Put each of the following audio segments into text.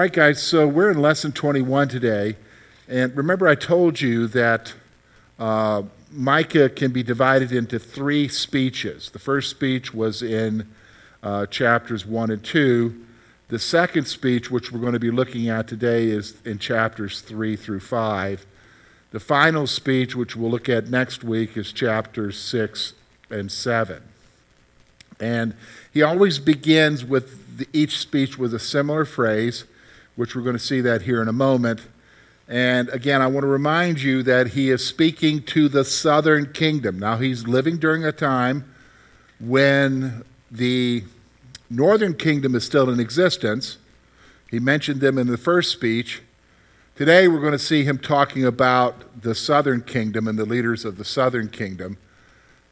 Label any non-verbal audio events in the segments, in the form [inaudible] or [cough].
All right, guys, so we're in lesson 21 today. And remember, I told you that uh, Micah can be divided into three speeches. The first speech was in uh, chapters 1 and 2. The second speech, which we're going to be looking at today, is in chapters 3 through 5. The final speech, which we'll look at next week, is chapters 6 and 7. And he always begins with the, each speech with a similar phrase which we're going to see that here in a moment. And again, I want to remind you that he is speaking to the southern kingdom. Now, he's living during a time when the northern kingdom is still in existence. He mentioned them in the first speech. Today, we're going to see him talking about the southern kingdom and the leaders of the southern kingdom.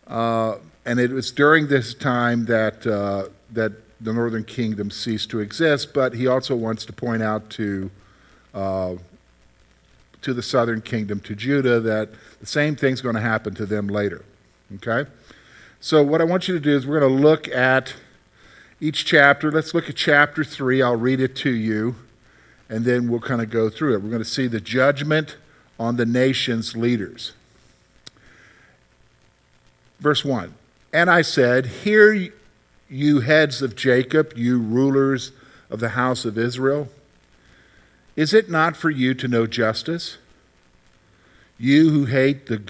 Uh, and it was during this time that, uh, that the northern kingdom ceased to exist, but he also wants to point out to, uh, to the southern kingdom, to Judah, that the same thing's going to happen to them later. Okay? So, what I want you to do is we're going to look at each chapter. Let's look at chapter 3. I'll read it to you, and then we'll kind of go through it. We're going to see the judgment on the nation's leaders. Verse 1 And I said, Hear you heads of Jacob, you rulers of the house of Israel? Is it not for you to know justice? You who hate the,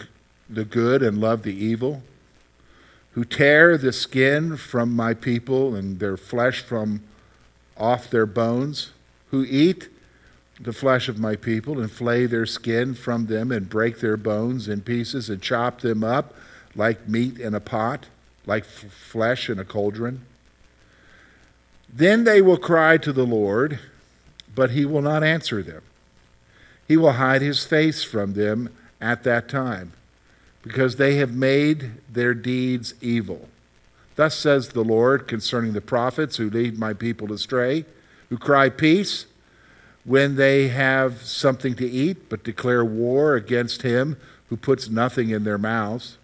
the good and love the evil, who tear the skin from my people and their flesh from off their bones, who eat the flesh of my people and flay their skin from them and break their bones in pieces and chop them up like meat in a pot like f- flesh in a cauldron. Then they will cry to the Lord, but he will not answer them. He will hide his face from them at that time, because they have made their deeds evil. Thus says the Lord concerning the prophets who lead my people astray, who cry peace when they have something to eat, but declare war against him who puts nothing in their mouths.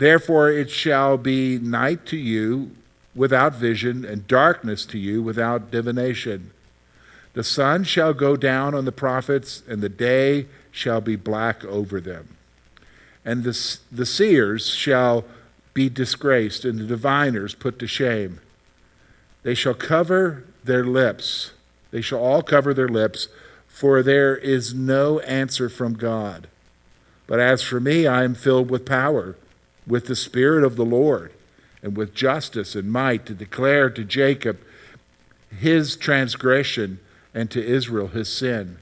Therefore, it shall be night to you without vision, and darkness to you without divination. The sun shall go down on the prophets, and the day shall be black over them. And the, the seers shall be disgraced, and the diviners put to shame. They shall cover their lips. They shall all cover their lips, for there is no answer from God. But as for me, I am filled with power with the Spirit of the Lord and with justice and might to declare to Jacob his transgression and to Israel his sin.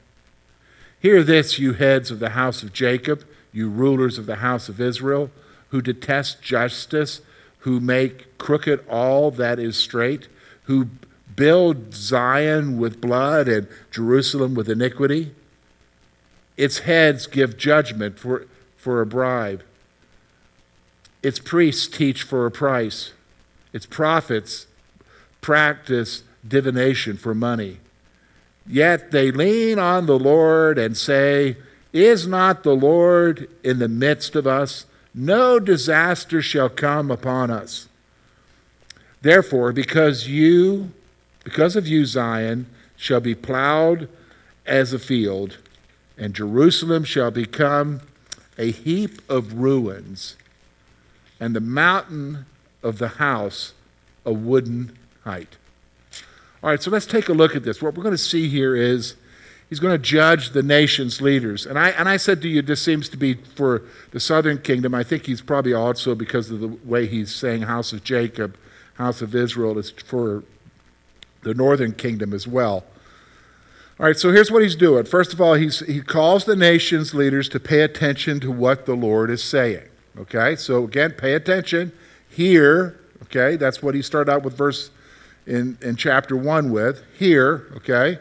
Hear this, you heads of the house of Jacob, you rulers of the house of Israel, who detest justice, who make crooked all that is straight, who build Zion with blood and Jerusalem with iniquity. Its heads give judgment for, for a bribe. Its priests teach for a price. Its prophets practice divination for money. Yet they lean on the Lord and say, Is not the Lord in the midst of us? No disaster shall come upon us. Therefore, because you, because of you, Zion shall be plowed as a field, and Jerusalem shall become a heap of ruins and the mountain of the house a wooden height. All right, so let's take a look at this. What we're going to see here is he's going to judge the nation's leaders. And I, and I said to you, this seems to be for the southern kingdom. I think he's probably also, because of the way he's saying house of Jacob, house of Israel, is for the northern kingdom as well. All right, so here's what he's doing. First of all, he's, he calls the nation's leaders to pay attention to what the Lord is saying. Okay, so again, pay attention. Hear, okay, that's what he started out with verse in, in chapter 1 with. Here, okay,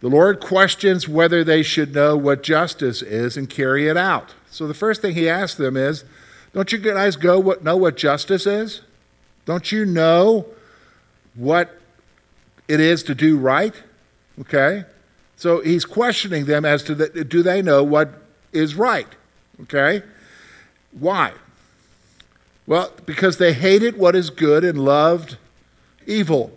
the Lord questions whether they should know what justice is and carry it out. So the first thing he asks them is, Don't you guys go what, know what justice is? Don't you know what it is to do right? Okay? So he's questioning them as to the, do they know what is right? Okay? Why? Well, because they hated what is good and loved evil.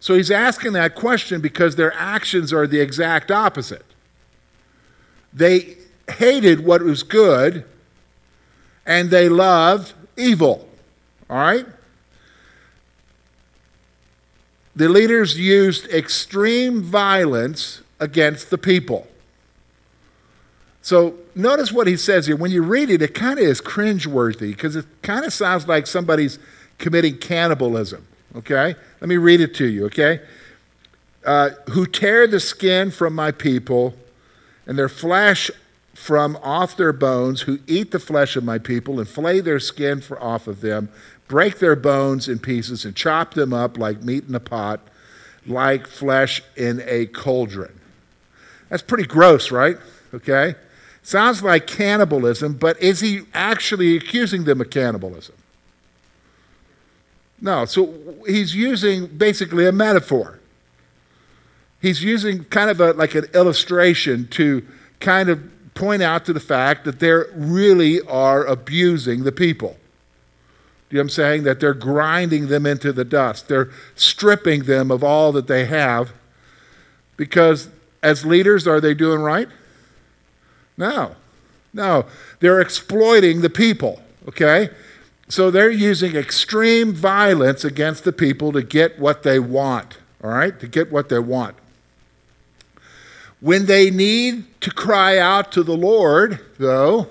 So he's asking that question because their actions are the exact opposite. They hated what was good and they loved evil. All right? The leaders used extreme violence against the people. So notice what he says here. When you read it, it kind of is cringeworthy because it kind of sounds like somebody's committing cannibalism. Okay? Let me read it to you, okay? Uh, who tear the skin from my people and their flesh from off their bones, who eat the flesh of my people and flay their skin for off of them, break their bones in pieces and chop them up like meat in a pot, like flesh in a cauldron. That's pretty gross, right? Okay? Sounds like cannibalism, but is he actually accusing them of cannibalism? No, so he's using basically a metaphor. He's using kind of a, like an illustration to kind of point out to the fact that they really are abusing the people. Do you know what I'm saying? That they're grinding them into the dust. They're stripping them of all that they have. Because as leaders, are they doing right? No. No. They're exploiting the people, okay? So they're using extreme violence against the people to get what they want, all right? To get what they want. When they need to cry out to the Lord, though,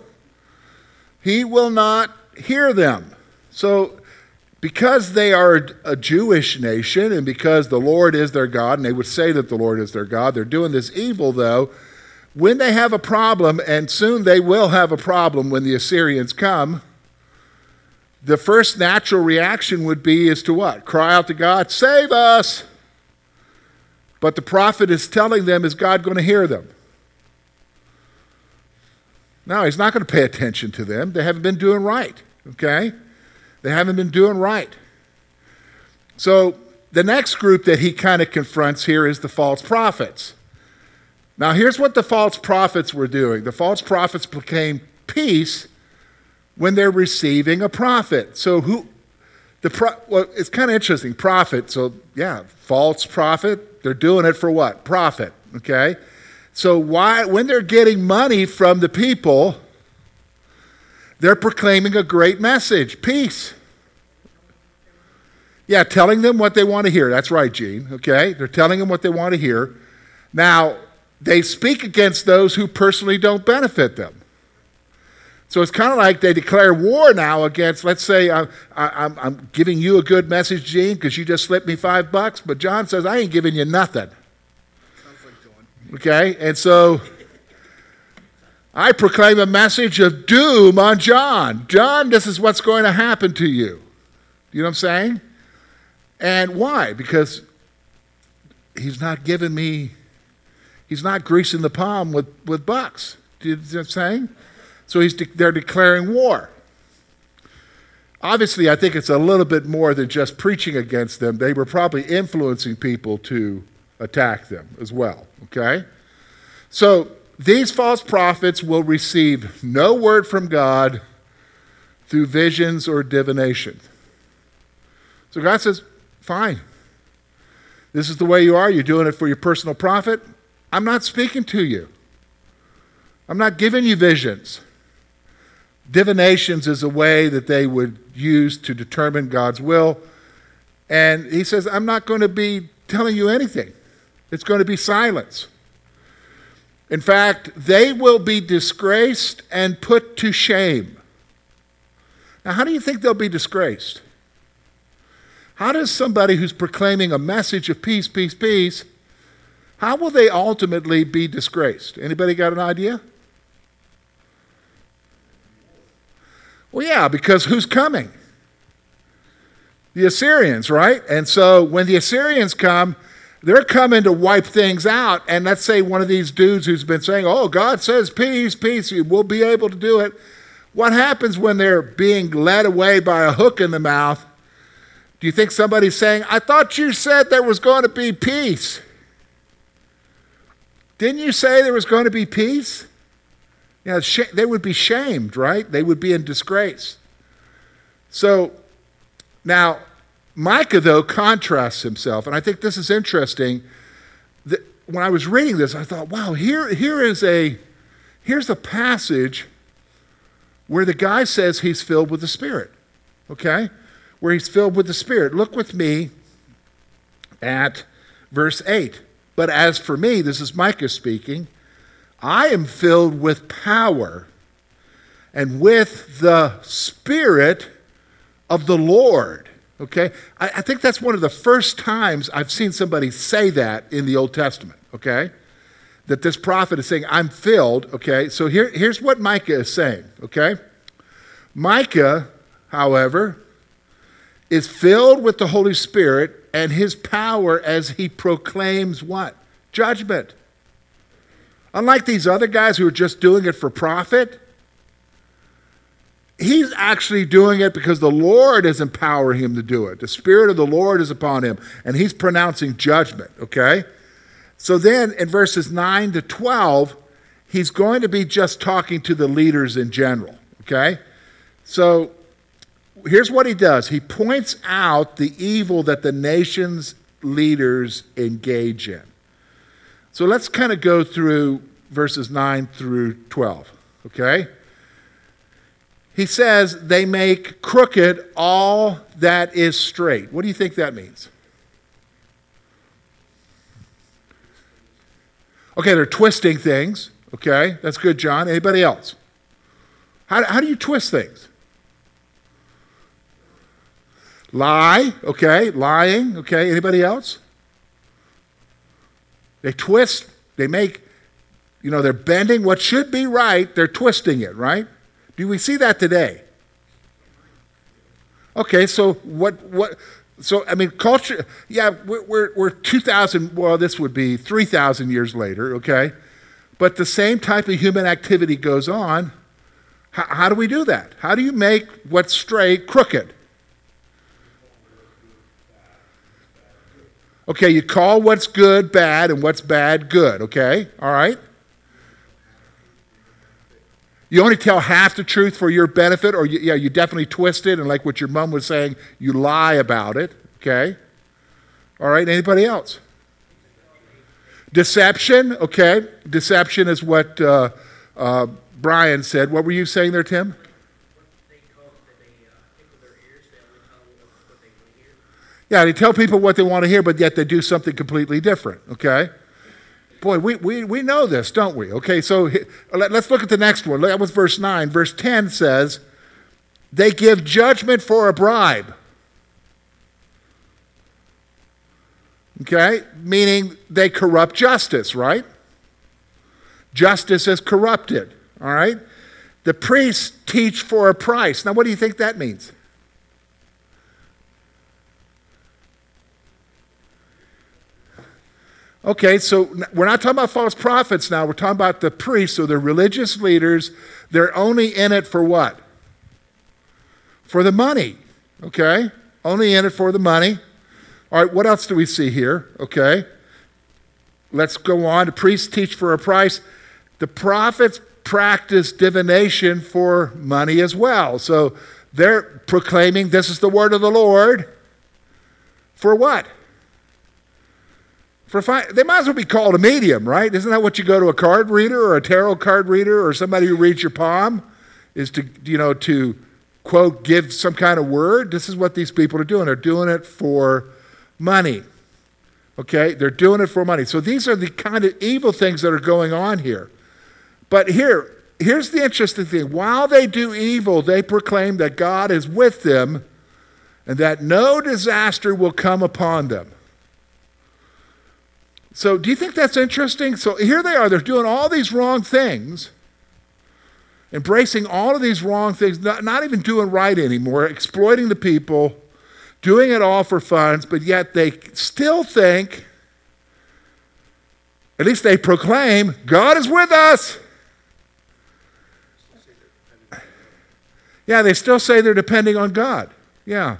He will not hear them. So, because they are a Jewish nation and because the Lord is their God, and they would say that the Lord is their God, they're doing this evil, though. When they have a problem, and soon they will have a problem when the Assyrians come, the first natural reaction would be is to what? Cry out to God, save us. But the prophet is telling them, is God going to hear them? No, he's not going to pay attention to them. They haven't been doing right, okay? They haven't been doing right. So the next group that he kind of confronts here is the false prophets. Now, here's what the false prophets were doing the false prophets proclaimed peace when they're receiving a prophet. So who the pro, well, it's kind of interesting. Prophet. So yeah, false prophet. They're doing it for what? Profit. Okay. So why when they're getting money from the people, they're proclaiming a great message, peace. Yeah, telling them what they want to hear. That's right, Gene. Okay? They're telling them what they want to hear. Now, they speak against those who personally don't benefit them. So it's kind of like they declare war now against, let's say, I, am giving you a good message, Gene, because you just slipped me five bucks, but John says, I ain't giving you nothing. Like okay? And so I proclaim a message of doom on John. John, this is what's going to happen to you. You know what I'm saying? And why? Because he's not giving me, he's not greasing the palm with, with bucks. Do you know what I'm saying? So he's de- they're declaring war. Obviously, I think it's a little bit more than just preaching against them. They were probably influencing people to attack them as well, okay? So these false prophets will receive no word from God through visions or divination. So God says, fine. This is the way you are. You're doing it for your personal profit. I'm not speaking to you. I'm not giving you visions. Divinations is a way that they would use to determine God's will. And he says, I'm not going to be telling you anything, it's going to be silence. In fact, they will be disgraced and put to shame. Now, how do you think they'll be disgraced? How does somebody who's proclaiming a message of peace, peace, peace, how will they ultimately be disgraced? Anybody got an idea? Well, yeah, because who's coming? The Assyrians, right? And so when the Assyrians come, they're coming to wipe things out. And let's say one of these dudes who's been saying, Oh, God says peace, peace, we'll be able to do it. What happens when they're being led away by a hook in the mouth? Do you think somebody's saying, I thought you said there was going to be peace? Didn't you say there was going to be peace? Know, sh- they would be shamed, right? They would be in disgrace. So now, Micah, though, contrasts himself. And I think this is interesting. That when I was reading this, I thought, wow, here, here is a here's a passage where the guy says he's filled with the Spirit. Okay? Where he's filled with the Spirit. Look with me at verse 8. But as for me, this is Micah speaking, I am filled with power and with the Spirit of the Lord. Okay? I, I, think that's one of the first times I've seen somebody say that in the Old Testament. Okay? That this prophet is saying, I'm filled. Okay? So here, here's what Micah is saying. Okay? Micah, however, is filled with the Holy Spirit and his power as he proclaims what? Judgment. Unlike these other guys who are just doing it for profit, he's actually doing it because the Lord is empowering him to do it. The Spirit of the Lord is upon him, and he's pronouncing judgment, okay? So then in verses 9 to 12, he's going to be just talking to the leaders in general, okay? So here's what he does he points out the evil that the nation's leaders engage in. So let's kind of go through verses 9 through 12, okay? He says they make crooked all that is straight. What do you think that means? Okay, they're twisting things. Okay, that's good, John. Anybody else? How, how do you twist things? Lie, okay, lying, okay. Anybody else? They twist, they make, you know, they're bending what should be right, they're twisting it, right? Do we see that today? Okay, so what, what, so I mean, culture, yeah, we're, we're, we're 2,000, well, this would be 3,000 years later, okay? But the same type of human activity goes on. How do we do that? How do you make what's straight crooked? Okay, you call what's good bad and what's bad good, okay? All right? You only tell half the truth for your benefit, or you, yeah, you definitely twist it, and like what your mom was saying, you lie about it. Okay? All right, anybody else? Deception, okay. Deception is what uh, uh, Brian said. What were you saying there, Tim? Yeah, they tell people what they want to hear, but yet they do something completely different, okay? Boy, we, we, we know this, don't we? Okay, so let, us look at the next one. That was verse 9. Verse 10 says, They give judgment for a bribe. Okay, meaning they corrupt justice, right? Justice is corrupted, all right? The priests teach for a price. Now, what do you think that means? Okay, so we're not talking about false prophets now. We're talking about the priests, so the religious leaders. They're only in it for what? For the money. Okay? Only in it for the money. All right, what else do we see here? Okay. Let's go on. The priests teach for a price. The prophets practice divination for money as well. So they're proclaiming this is the word of the Lord. For what? For they might as well be called a medium, right? Isn't that what you go to a card reader or a tarot card reader or somebody who reads your palm? Is to, you know, to quote, give some kind of word? This is what these people are doing. They're doing it for money. Okay? They're doing it for money. So these are the kind of evil things that are going on here. But here, here's the interesting thing. While they do evil, they proclaim that God is with them and that no disaster will come upon them. So, do you think that's interesting? So, here they are, they're doing all these wrong things, embracing all of these wrong things, not, not even doing right anymore, exploiting the people, doing it all for funds, but yet they still think, at least they proclaim, God is with us. Yeah, they still say they're depending on God. Yeah.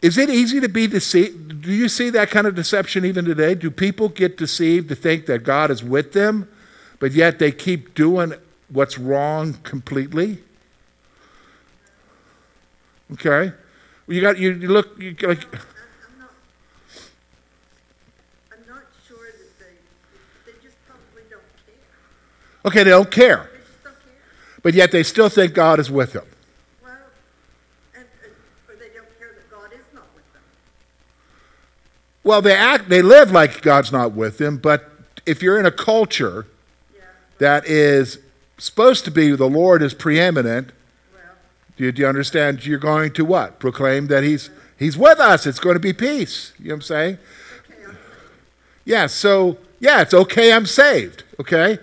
Is it easy to be deceived? Do you see that kind of deception even today? Do people get deceived to think that God is with them, but yet they keep doing what's wrong completely? Okay. You got you, you look you, like I'm I'm not, sure that they, they just probably don't care. okay, they don't care, They just don't care. but yet they still think God is with them. Well, and, and, or they don't care that God is not with them. Well, they act they live like God's not with them, but if you're in a culture that is supposed to be the Lord is preeminent, do you, do you understand? You're going to what? Proclaim that He's He's with us. It's going to be peace. You know what I'm saying? Yeah, so, yeah, it's okay, I'm saved, okay?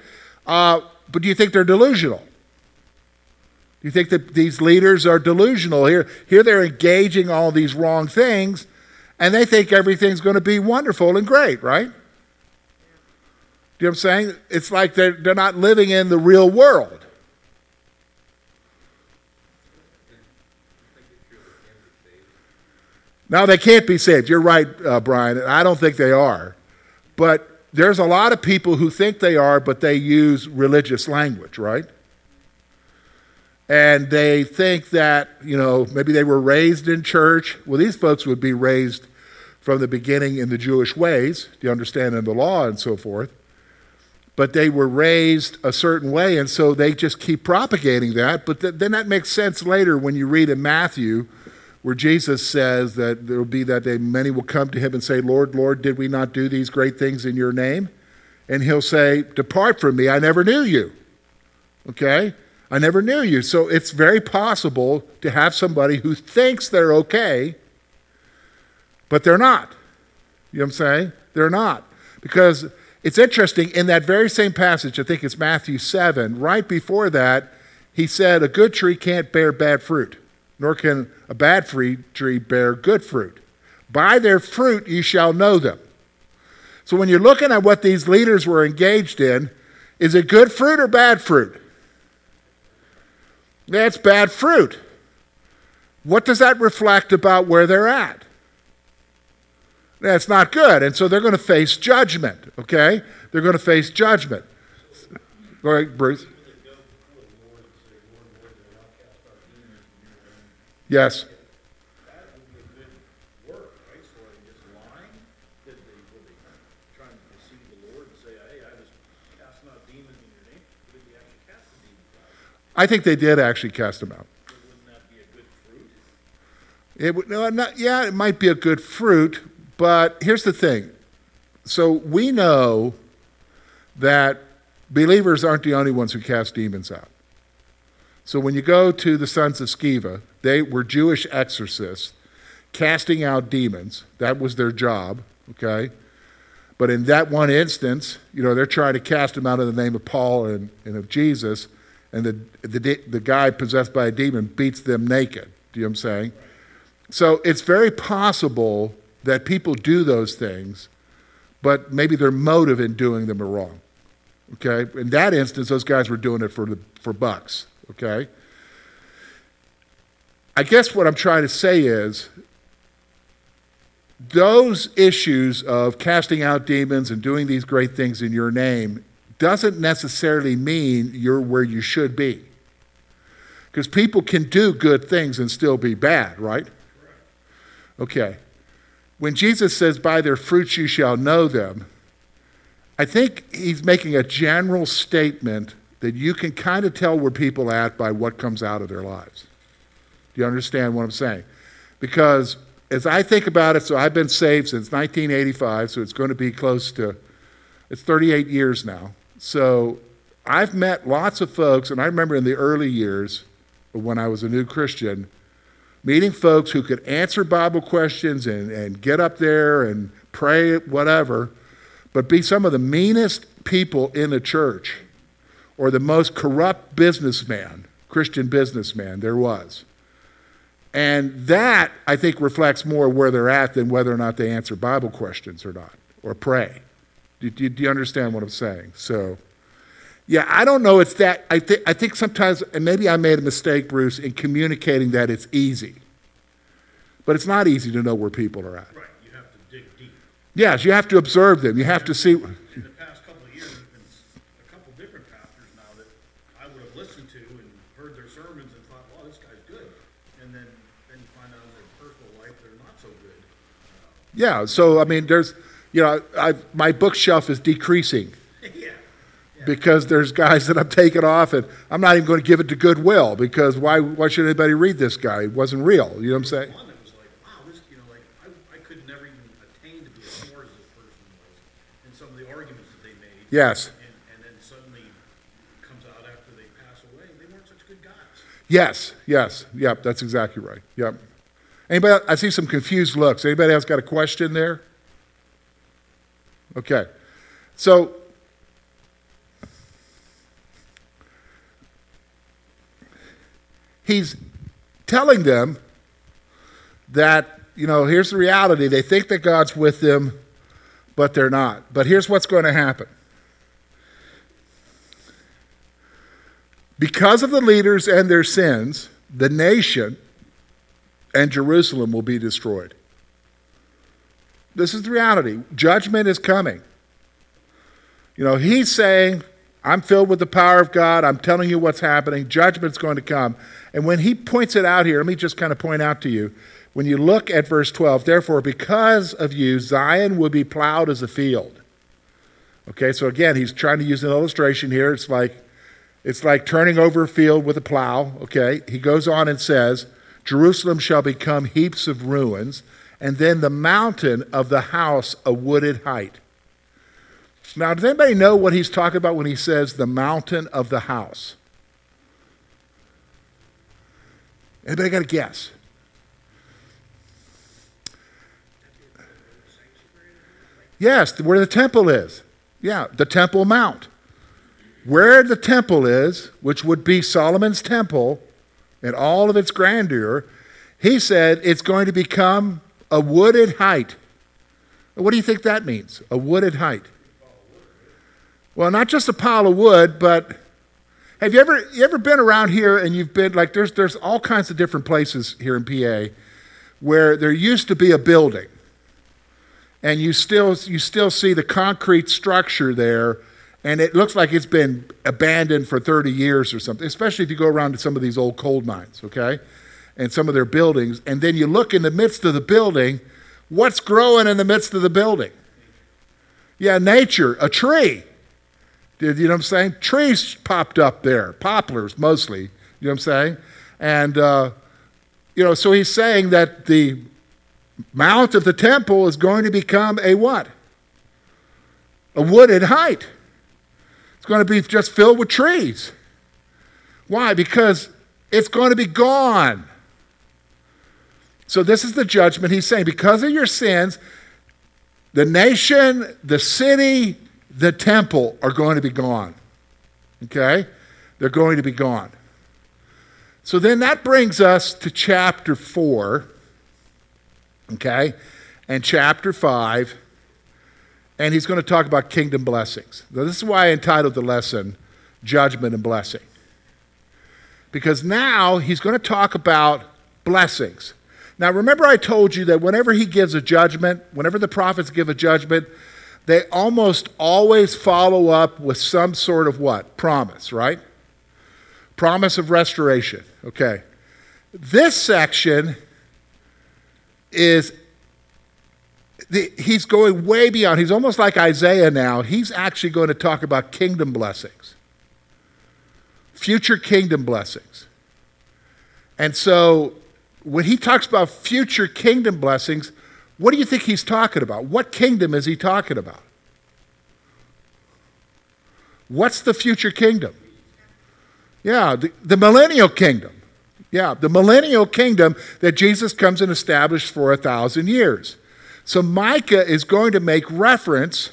Uh, but do you think they're delusional? Do you think that these leaders are delusional? Here, here they're engaging all these wrong things, and they think everything's going to be wonderful and great, right? Do you know what I'm saying? It's like they're, they're not living in the real world. No, they can't be saved. You're right, uh, Brian. I don't think they are. But there's a lot of people who think they are, but they use religious language, right? And they think that, you know, maybe they were raised in church. Well, these folks would be raised from the beginning in the Jewish ways, do you understand, in the law and so forth. But they were raised a certain way, and so they just keep propagating that. But th- then that makes sense later when you read in Matthew where Jesus says that there will be that day many will come to him and say, Lord, Lord, did we not do these great things in your name? And he'll say, Depart from me, I never knew you. Okay? I never knew you. So it's very possible to have somebody who thinks they're okay, but they're not. You know what I'm saying? They're not. Because it's interesting, in that very same passage, I think it's Matthew 7, right before that, he said, A good tree can't bear bad fruit, nor can a bad tree bear good fruit. By their fruit you shall know them. So when you're looking at what these leaders were engaged in, is it good fruit or bad fruit? That's bad fruit. What does that reflect about where they're at? That's not good. And so they're going to face judgment, okay? They're going to face judgment. Go ahead, Bruce. Yes. That would be a good work, right? So are they just lying? Did they, were they trying to deceive the Lord and say, hey, I was casting out demons in your name? Or did they actually cast the demons out? I think they did actually cast them out. So wouldn't that be a good fruit? It would, no, not, yeah, it might be a good fruit, but here's the thing. So we know that believers aren't the only ones who cast demons out. So when you go to the sons of Sceva, they were Jewish exorcists casting out demons. That was their job, okay? But in that one instance, you know, they're trying to cast them out in the name of Paul and, and of Jesus, and the, the, the guy possessed by a demon beats them naked. Do you know what I'm saying? So it's very possible that people do those things, but maybe their motive in doing them are wrong. Okay? In that instance, those guys were doing it for, the, for bucks. Okay? I guess what I'm trying to say is those issues of casting out demons and doing these great things in your name doesn't necessarily mean you're where you should be. Because people can do good things and still be bad, right? Okay. When Jesus says, By their fruits you shall know them, I think he's making a general statement that you can kind of tell where people are at by what comes out of their lives. Do you understand what I'm saying? Because as I think about it, so I've been saved since 1985, so it's going to be close to, it's 38 years now. So I've met lots of folks, and I remember in the early years when I was a new Christian, meeting folks who could answer Bible questions and, and get up there and pray, whatever, but be some of the meanest people in the church or the most corrupt businessman, Christian businessman there was. And that, I think, reflects more where they're at than whether or not they answer Bible questions or not, or pray. Do, do, do you understand what I'm saying? So, yeah, I don't know. It's that. I, th- I think sometimes, and maybe I made a mistake, Bruce, in communicating that it's easy. But it's not easy to know where people are at. Right, you have to dig deep. Yes, you have to observe them. You have to see. In the past couple of years, there's been a couple different pastors now that I would have listened to and heard their sermons and thought, wow, this guy's good. And then, then you find out in their personal life they're not so good. Yeah, so I mean, there's, you know, I, my bookshelf is decreasing [laughs] Yeah. because there's guys that I'm taking off, and I'm not even going to give it to Goodwill because why? Why should anybody read this guy? It wasn't real. You know what I'm saying? One that was like, wow, this, you know, like, I, I could never even attain to be as smart as this person was, and some of the arguments that they made. Yes. And, and then suddenly comes out after they pass away, they weren't such good guys. Yes, yes, yep. That's exactly right. Yep. Anybody? I see some confused looks. Anybody else got a question there? Okay, so he's telling them that, you know, here's the reality. They think that God's with them, but they're not. But here's what's going to happen. Because of the leaders and their sins, the nation and Jerusalem will be destroyed. This is the reality. Judgment is coming. You know, he's saying, I'm filled with the power of God. I'm telling you what's happening. Judgment's going to come. And when he points it out here, let me just kind of point out to you. When you look at verse 12, therefore, because of you, Zion will be plowed as a field. Okay, so again, he's trying to use an illustration here. It's like it's like turning over a field with a plow. Okay, he goes on and says, Jerusalem shall become heaps of ruins, and then the mountain of the house a wooded height. Now, does anybody know what he's talking about when he says the mountain of the house? Anybody got a guess? Yes, where the temple is. Yeah, the Temple Mount. Where the temple is, which would be Solomon's temple in all of its grandeur, he said it's going to become a wooded height. What do you think that means? A wooded height. Well, not just a pile of wood, but have you ever you ever been around here and you've been like there's there's all kinds of different places here in PA where there used to be a building and you still you still see the concrete structure there and it looks like it's been abandoned for 30 years or something especially if you go around to some of these old coal mines okay and some of their buildings and then you look in the midst of the building what's growing in the midst of the building yeah nature a tree you know what i'm saying trees popped up there poplars mostly you know what i'm saying and uh, you know so he's saying that the mount of the temple is going to become a what? A wooded height. It's going to be just filled with trees. Why? Because it's going to be gone. So, this is the judgment he's saying. Because of your sins, the nation, the city, the temple are going to be gone. Okay? They're going to be gone. So, then that brings us to chapter 4 okay, and chapter 5, and he's going to talk about kingdom blessings. Now, this is why I entitled the lesson Judgment and Blessing. Because now he's going to talk about blessings. Now, remember, I told you that whenever he gives a judgment, whenever the prophets give a judgment, they almost always follow up with some sort of what? Promise, right? Promise of restoration. Okay. This section is the, he's going way beyond. He's almost like Isaiah now. He's actually going to talk about kingdom blessings, future kingdom blessings. And so when he talks about future kingdom blessings, what do you think he's talking about? What kingdom is he talking about? What's the future kingdom? Yeah, the, the millennial kingdom. Yeah, the millennial kingdom that Jesus comes and establishes for a thousand years. So Micah is going to make reference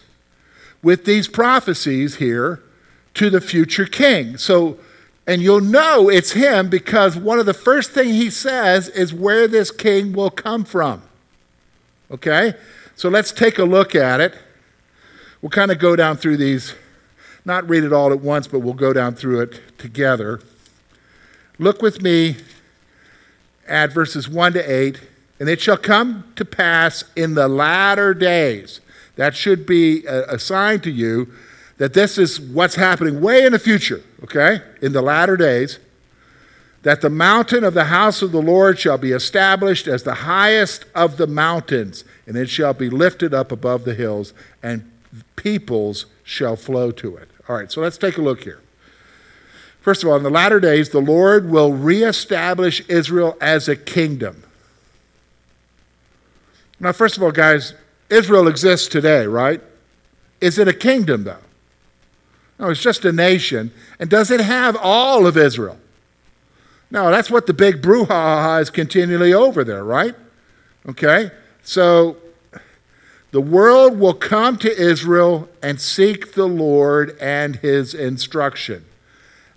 with these prophecies here to the future king. So, and you'll know it's him because one of the first things he says is where this king will come from. Okay? So let's take a look at it. We'll kind of go down through these, not read it all at once, but we'll go down through it together. Look with me at verses 1 to 8. And it shall come to pass in the latter days. That should be a, a sign to you that this is what's happening way in the future, okay? In the latter days. that the mountain of the house of the Lord shall be established as the highest of the mountains, and it shall be lifted up above the hills, and peoples shall flow to it. All right, so let's take a look here. First of all, in the latter days, the Lord will reestablish Israel as a kingdom. Now, first of all, guys, Israel exists today, right? Is it a kingdom, though? No, it's just a nation. And does it have all of Israel? No, that's what the big brouhaha is continually over there, right? Okay? So the world will come to Israel and seek the Lord and his instruction.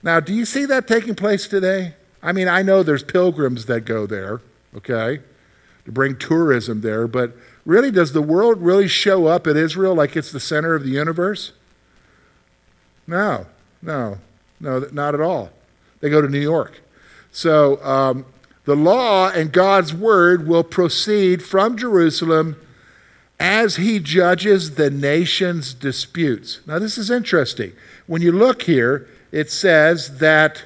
Now, do you see that taking place today? I mean, I know there's pilgrims that go there, okay, to bring tourism there, but really, does the world really show up at Israel like it's the center of the universe? No, no, no, not at all. They go to New York. So um, the law and God's word will proceed from Jerusalem as he judges the nation's disputes. Now, this is interesting. When you look here, it says that,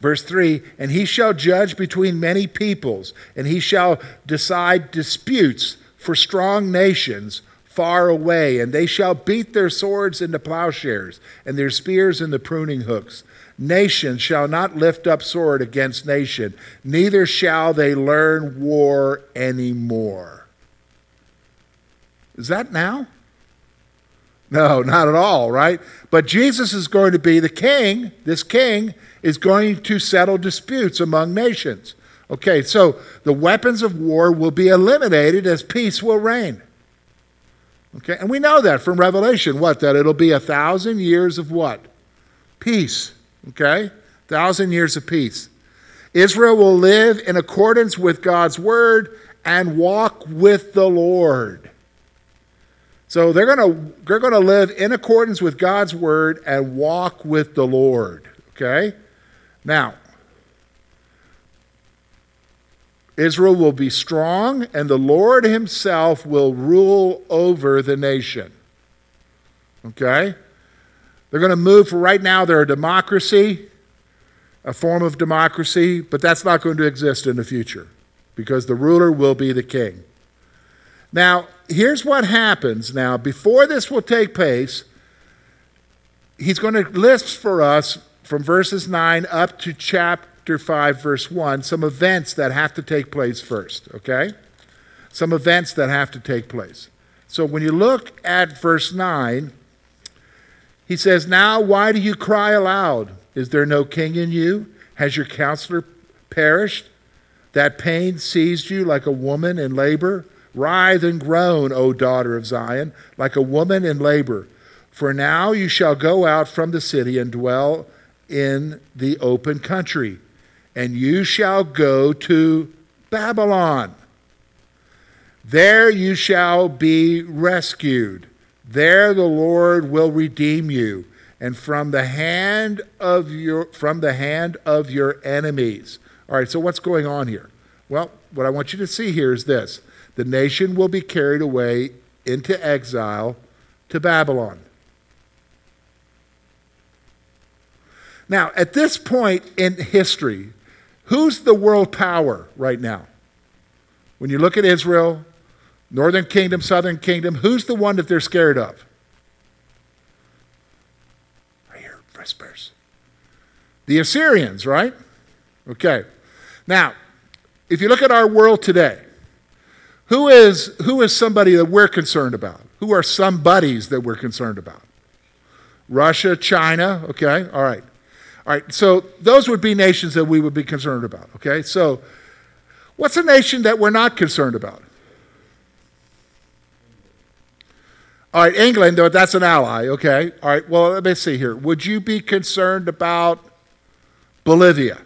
verse 3 and he shall judge between many peoples, and he shall decide disputes for strong nations far away, and they shall beat their swords into plowshares, and their spears into pruning hooks. Nation shall not lift up sword against nation, neither shall they learn war anymore. Is that now? No, not at all, right? But Jesus is going to be the king. This king is going to settle disputes among nations. Okay, so the weapons of war will be eliminated as peace will reign. Okay, and we know that from Revelation. What? That it'll be a thousand years of what? Peace. Okay? Thousand years of peace. Israel will live in accordance with God's word and walk with the Lord. So they're to they're to live in accordance with God's word and walk with the Lord, okay? Now, Israel will be strong and the Lord himself will rule over the nation. Okay? They're going to move for right now, they're a democracy, a form of democracy, but that's not going to exist in the future because the ruler will be the king. Now, here's what happens now. Before this will take place, he's going to list for us from verses 9 up to chapter 5, verse 1, some events that have to take place first, okay? Some events that have to take place. So when you look at verse 9, he says, Now why do you cry aloud? Is there no king in you? Has your counselor perished? That pain seized you like a woman in labor? Writhe and groan, O daughter of Zion, like a woman in labor. For now you shall go out from the city and dwell in the open country, and you shall go to Babylon. There you shall be rescued. There the Lord will redeem you, and from the hand of your from the hand of your enemies. All right, so what's going on here? Well, what I want you to see here is this. The nation will be carried away into exile to Babylon. Now, at this point in history, who's the world power right now? When you look at Israel, Northern kingdom, southern kingdom, who's the one that they're scared of? I hear whispers. The Assyrians, right? Okay. Now, if you look at our world today, who is, who is somebody that we're concerned about? Who are some buddies that we're concerned about? Russia, China, okay, all right. All right, so those would be nations that we would be concerned about, okay? So, what's a nation that we're not concerned about? All right, England, though that's an ally, okay? All right, well, let me see here. Would you be concerned about Bolivia?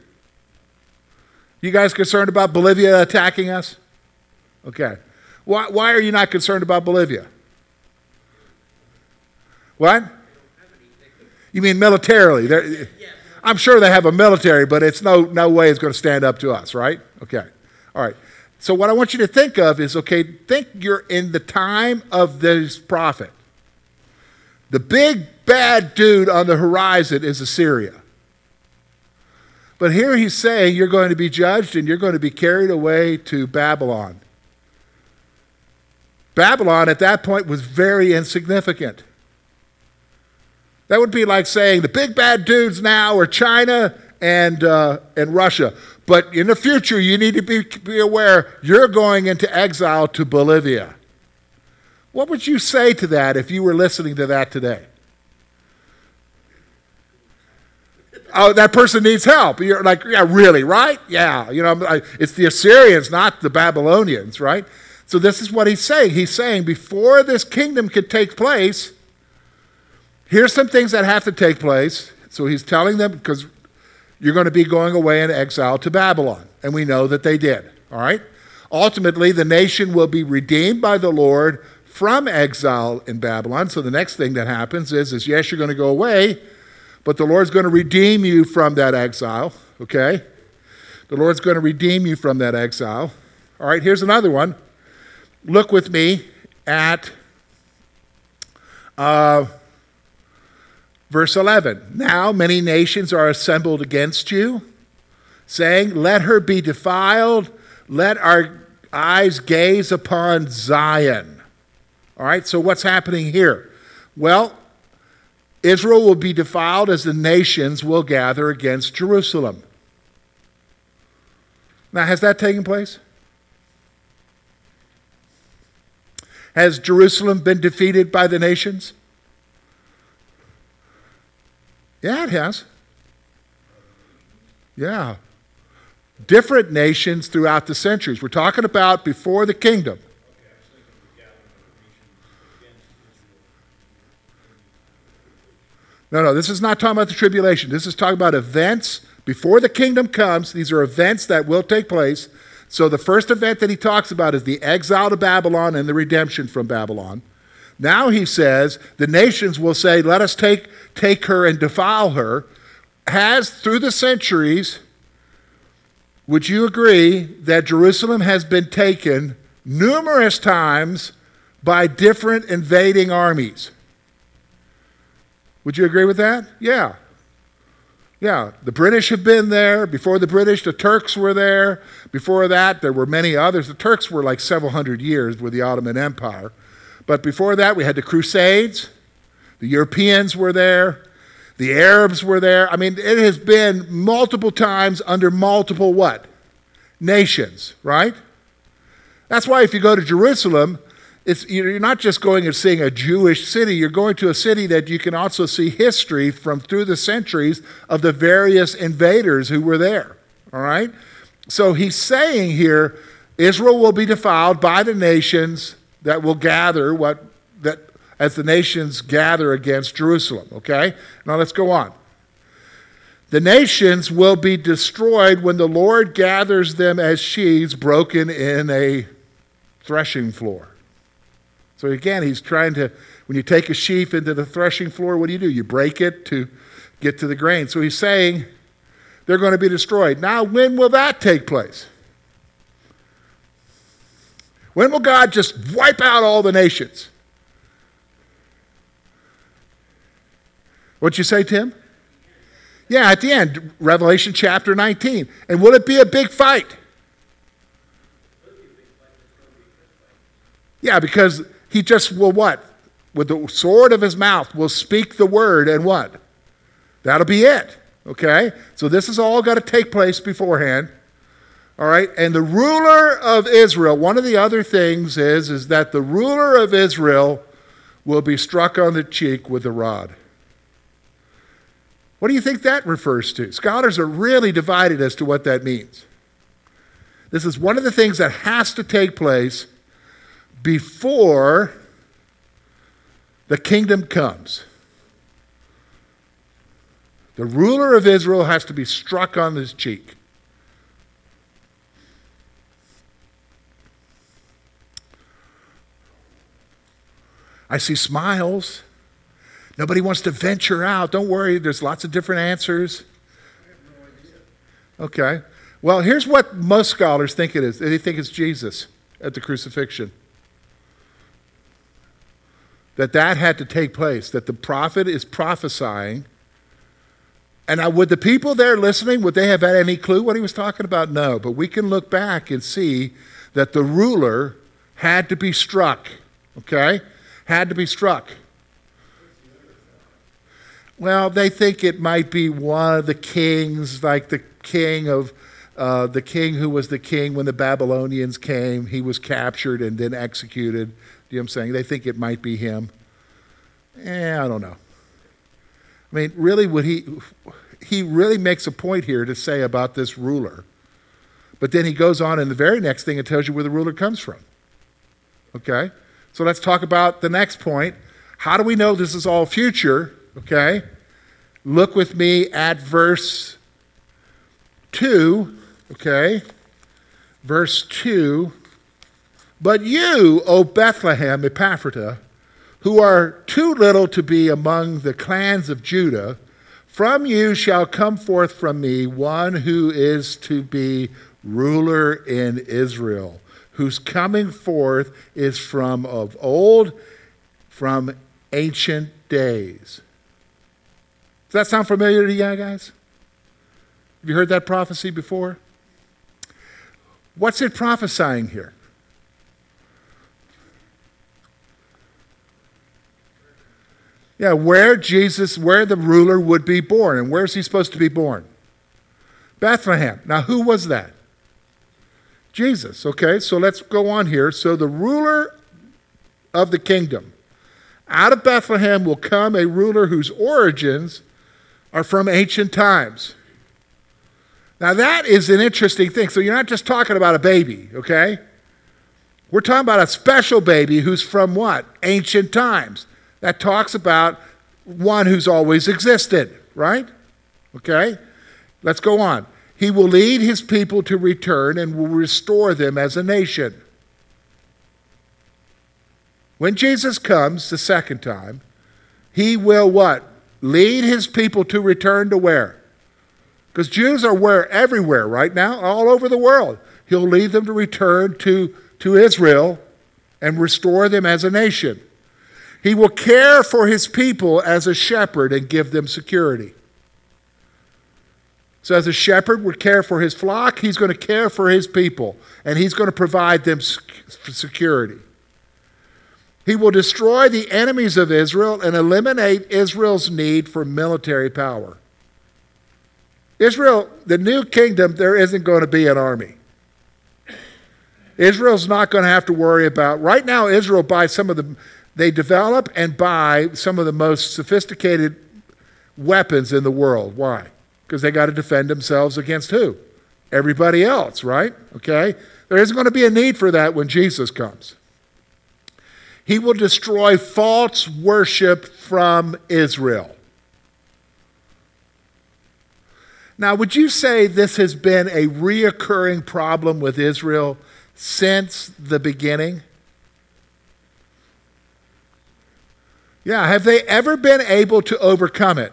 You guys concerned about Bolivia attacking us? Okay. Why, why are you not concerned about Bolivia? What? You mean militarily? They're, I'm sure they have a military, but it's no, no way it's going to stand up to us, right? Okay. All right. So, what I want you to think of is okay, think you're in the time of this prophet. The big bad dude on the horizon is Assyria. But here he's saying you're going to be judged and you're going to be carried away to Babylon. Babylon at that point was very insignificant. That would be like saying the big bad dudes now are China and, uh, and Russia. But in the future, you need to be, be aware you're going into exile to Bolivia. What would you say to that if you were listening to that today? Oh, that person needs help. You're like, yeah, really, right? Yeah. You know, it's the Assyrians, not the Babylonians, right? So this is what he's saying. He's saying before this kingdom could take place, here's some things that have to take place. So he's telling them because you're going to be going away in exile to Babylon. And we know that they did. All right? Ultimately, the nation will be redeemed by the Lord from exile in Babylon. So the next thing that happens is, is yes, you're going to go away, but the Lord's going to redeem you from that exile. Okay? The Lord's going to redeem you from that exile. All right, here's another one. Look with me at uh, verse 11. Now many nations are assembled against you, saying, Let her be defiled, let our eyes gaze upon Zion. All right, so what's happening here? Well, Israel will be defiled as the nations will gather against Jerusalem. Now, has that taken place? Has Jerusalem been defeated by the nations? Yeah, it has. Yeah. Different nations throughout the centuries. We're talking about before the kingdom. No, no, this is not talking about the tribulation. This is talking about events before the kingdom comes. These are events that will take place. So the first event that he talks about is the exile to Babylon and the redemption from Babylon. Now he says the nations will say, Let us take, take her and defile her. Has through the centuries, would you agree that Jerusalem has been taken numerous times by different invading armies? Would you agree with that? Yeah. Yeah, the British have been there. Before the British, the Turks were there. Before that, there were many others. The Turks were like several hundred years with the Ottoman Empire. But before that, we had the Crusades. The Europeans were there. The Arabs were there. I mean, it has been multiple times under multiple what? Nations, right? That's why if you go to Jerusalem, it's, you're not just going and seeing a Jewish city, you're going to a city that you can also see history from through the centuries of the various invaders who were there. All right? So he's saying here Israel will be defiled by the nations that will gather what that as the nations gather against Jerusalem. Okay? Now let's go on. The nations will be destroyed when the Lord gathers them as sheaves broken in a threshing floor. So again, he's trying to, when you take a sheaf into the threshing floor, what do you do? You break it to get to the grain. So he's saying they're going to be destroyed. Now, when will that take place? When will God just wipe out all the nations? What'd you say, Tim? Yeah, at the end, Revelation chapter 19. And will it be a big fight? Yeah, because he just will what? With the sword of his mouth will speak the word and what? That'll be it. Okay? So this has all got to take place beforehand. All right? And the ruler of Israel, one of the other things is, is that the ruler of Israel will be struck on the cheek with a rod. What do you think that refers to? Scholars are really divided as to what that means. This is one of the things that has to take place before the kingdom comes. The ruler of Israel has to be struck on his cheek. I see smiles. Nobody wants to venture out. Don't worry, there's lots of different answers. Okay. Well, here's what most scholars think it is they think it's Jesus at the crucifixion that that had to take place, that the prophet is prophesying And now, would the people there listening, would they have had any clue what he was talking about? No. But we can look back and see that the ruler had to be struck. Okay? Had to be struck. Well, they think it might be one of the kings, like the king of uh, the king who was the king when the Babylonians came. He was captured and then executed. Do you know what I'm saying? They think it might be him. Eh, I don't know. I mean, really, would he? He really makes a point here to say about this ruler. But then he goes on in the very next thing and tells you where the ruler comes from. Okay? So let's talk about the next point. How do we know this is all future? Okay? Look with me at verse 2. Okay? Verse 2. But you, O Bethlehem Ephrathah, who are too little to be among the clans of Judah, from you shall come forth from me one who is to be ruler in Israel, whose coming forth is from of old, from ancient days. Does that sound familiar to you guys? Have you heard that prophecy before? What's it prophesying here? Yeah, where Jesus, where the ruler would be born. And where's he supposed to be born? Bethlehem. Now, who was that? Jesus. Okay, so let's go on here. So, the ruler of the kingdom. Out of Bethlehem will come a ruler whose origins are from ancient times. Now, that is an interesting thing. So, you're not just talking about a baby, okay? We're talking about a special baby who's from what? Ancient times that talks about one who's always existed, right? Okay? Let's go on. He will lead his people to return and will restore them as a nation. When Jesus comes the second time, he will what? Lead his people to return to where? Because Jews are where everywhere right now, all over the world. He'll lead them to return to, to Israel and restore them as a nation. He will care for his people as a shepherd and give them security. So, as a shepherd would care for his flock, he's going to care for his people and he's going to provide them security. He will destroy the enemies of Israel and eliminate Israel's need for military power. Israel, the new kingdom, there isn't going to be an army. Israel's not going to have to worry about. Right now, Israel buys some of the they develop and buy some of the most sophisticated weapons in the world. Why? Because they got to defend themselves against who? Everybody else, right? Okay? There isn't going to be a need for that when Jesus comes. He will destroy false worship from Israel. Now, would you say this has been a reoccurring problem with Israel since the beginning? Yeah, have they ever been able to overcome it?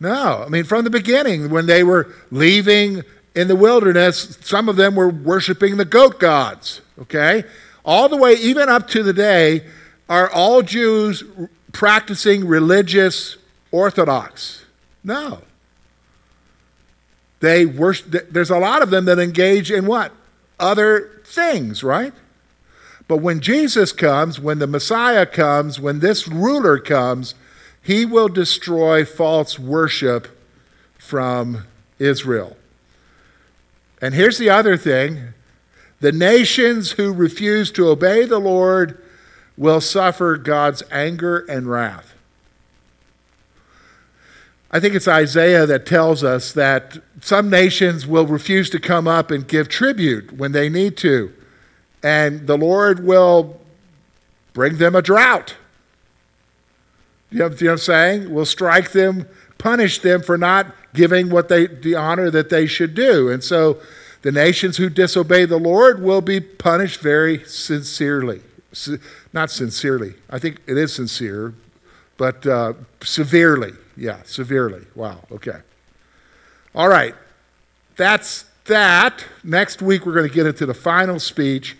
No. I mean, from the beginning, when they were leaving in the wilderness, some of them were worshiping the goat gods, okay? All the way, even up to the day, are all Jews practicing religious orthodox? No. They worship, there's a lot of them that engage in what? Other things, right? But when Jesus comes, when the Messiah comes, when this ruler comes, he will destroy false worship from Israel. And here's the other thing the nations who refuse to obey the Lord will suffer God's anger and wrath. I think it's Isaiah that tells us that some nations will refuse to come up and give tribute when they need to and the Lord will bring them a drought. You know, you know what I'm saying? We'll strike them, punish them for not giving what they the honor that they should do. And so the nations who disobey the Lord will be punished very sincerely. Not sincerely. I think it is sincere, but uh, severely. Yeah, severely. Wow. Okay. All right. That's that. Next week, we're going to get into the final speech